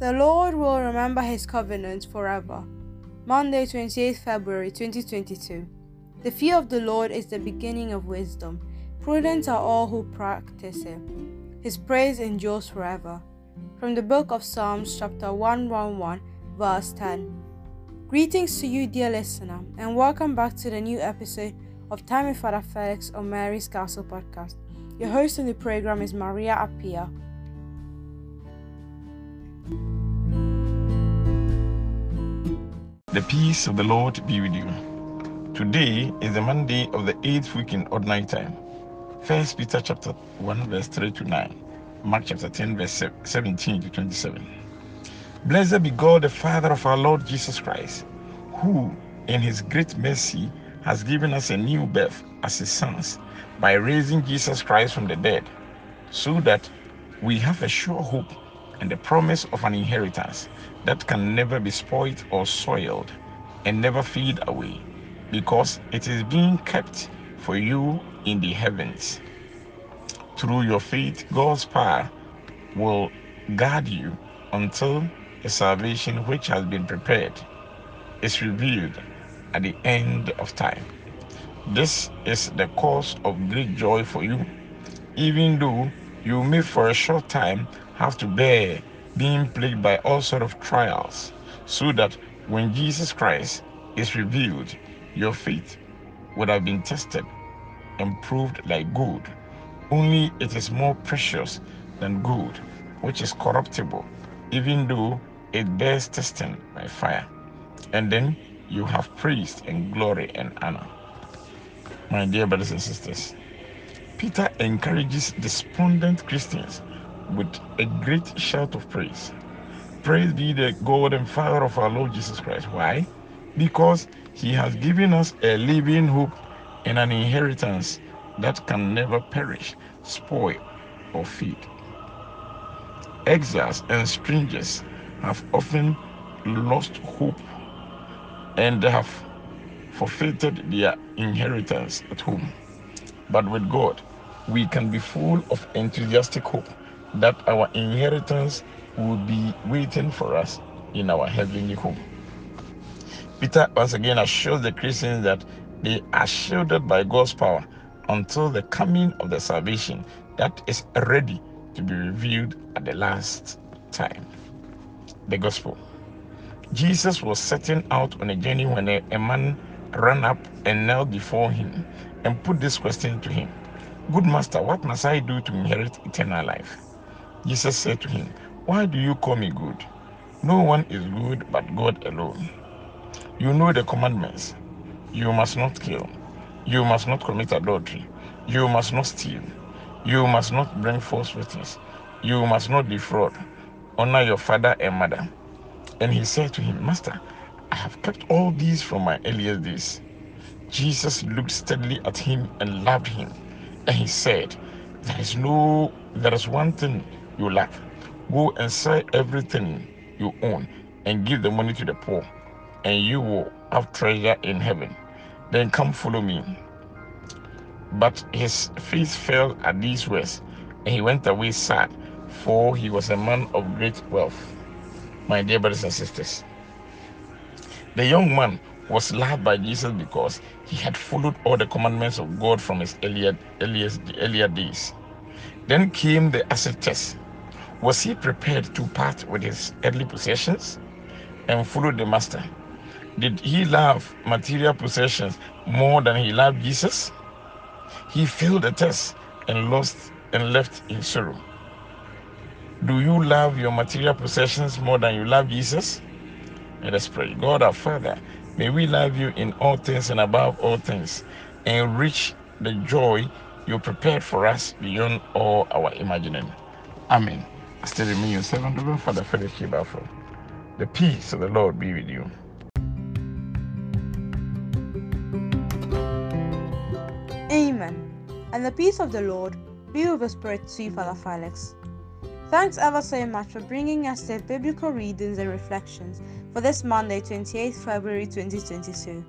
The Lord will remember his covenant forever. Monday, 28th February 2022. The fear of the Lord is the beginning of wisdom. Prudent are all who practice it. His praise endures forever. From the book of Psalms, chapter 111, verse 10. Greetings to you, dear listener, and welcome back to the new episode of Time with Father Felix on Mary's Castle podcast. Your host on the program is Maria Apia. The peace of the Lord be with you. Today is the Monday of the eighth week in ordinary time. First Peter chapter 1 verse 3 to 9. Mark chapter 10 verse 17 to 27. Blessed be God the Father of our Lord Jesus Christ, who in his great mercy has given us a new birth as his sons by raising Jesus Christ from the dead, so that we have a sure hope and the promise of an inheritance that can never be spoiled or soiled and never fade away, because it is being kept for you in the heavens. Through your faith, God's power will guard you until the salvation which has been prepared is revealed at the end of time. This is the cause of great joy for you, even though you may for a short time have to bear being plagued by all sort of trials, so that when Jesus Christ is revealed, your faith would have been tested and proved like gold. Only it is more precious than gold, which is corruptible, even though it bears testing by fire. And then you have praise and glory and honor. My dear brothers and sisters, Peter encourages despondent Christians with a great shout of praise. Praise be the God and Father of our Lord Jesus Christ. Why? Because he has given us a living hope and an inheritance that can never perish, spoil, or fade. Exiles and strangers have often lost hope and have forfeited their inheritance at home. But with God, we can be full of enthusiastic hope that our inheritance will be waiting for us in our heavenly home. Peter once again assures the Christians that they are shielded by God's power until the coming of the salvation that is ready to be revealed at the last time. The Gospel. Jesus was setting out on a journey when a, a man ran up and knelt before him and put this question to him Good master, what must I do to inherit eternal life? Jesus said to him, Why do you call me good? No one is good but God alone. You know the commandments. You must not kill. You must not commit adultery. You must not steal. You must not bring false witness. You must not defraud. Honor your father and mother. And he said to him, Master, I have kept all these from my earliest days. Jesus looked steadily at him and loved him. And he said, There is no there is one thing you lack. Go and sell everything you own and give the money to the poor, and you will have treasure in heaven. Then come follow me. But his face fell at these words, and he went away sad, for he was a man of great wealth. My dear brothers and sisters, the young man was loved by Jesus because he had followed all the commandments of God from his earlier, earliest, earlier days. Then came the acid test. Was he prepared to part with his earthly possessions and follow the master? Did he love material possessions more than he loved Jesus? He failed the test and lost and left in sorrow. Do you love your material possessions more than you love Jesus? Let us pray. God our Father, may we love you in all things and above all things, and reach the joy you prepared for us beyond all our imagining. Amen. Remain your servant, Reverend Father Felix Kibafo. The peace of the Lord be with you. Amen. And the peace of the Lord be with the spirit to Father Felix. Thanks ever so much for bringing us the biblical readings and reflections for this Monday, 28th February 2022.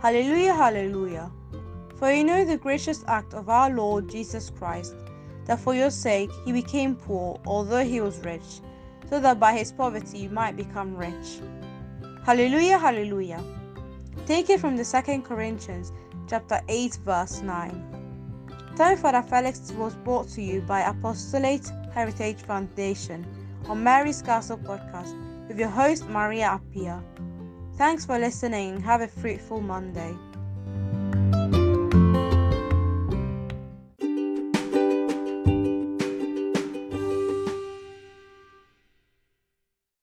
Hallelujah, hallelujah. For you know the gracious act of our Lord Jesus Christ, that for your sake he became poor, although he was rich, so that by his poverty you might become rich. Hallelujah, hallelujah. Take it from the Second Corinthians chapter 8 verse 9. Time Father Felix was brought to you by Apostolate Heritage Foundation on Mary's Castle podcast with your host Maria Appia. Thanks for listening have a fruitful Monday.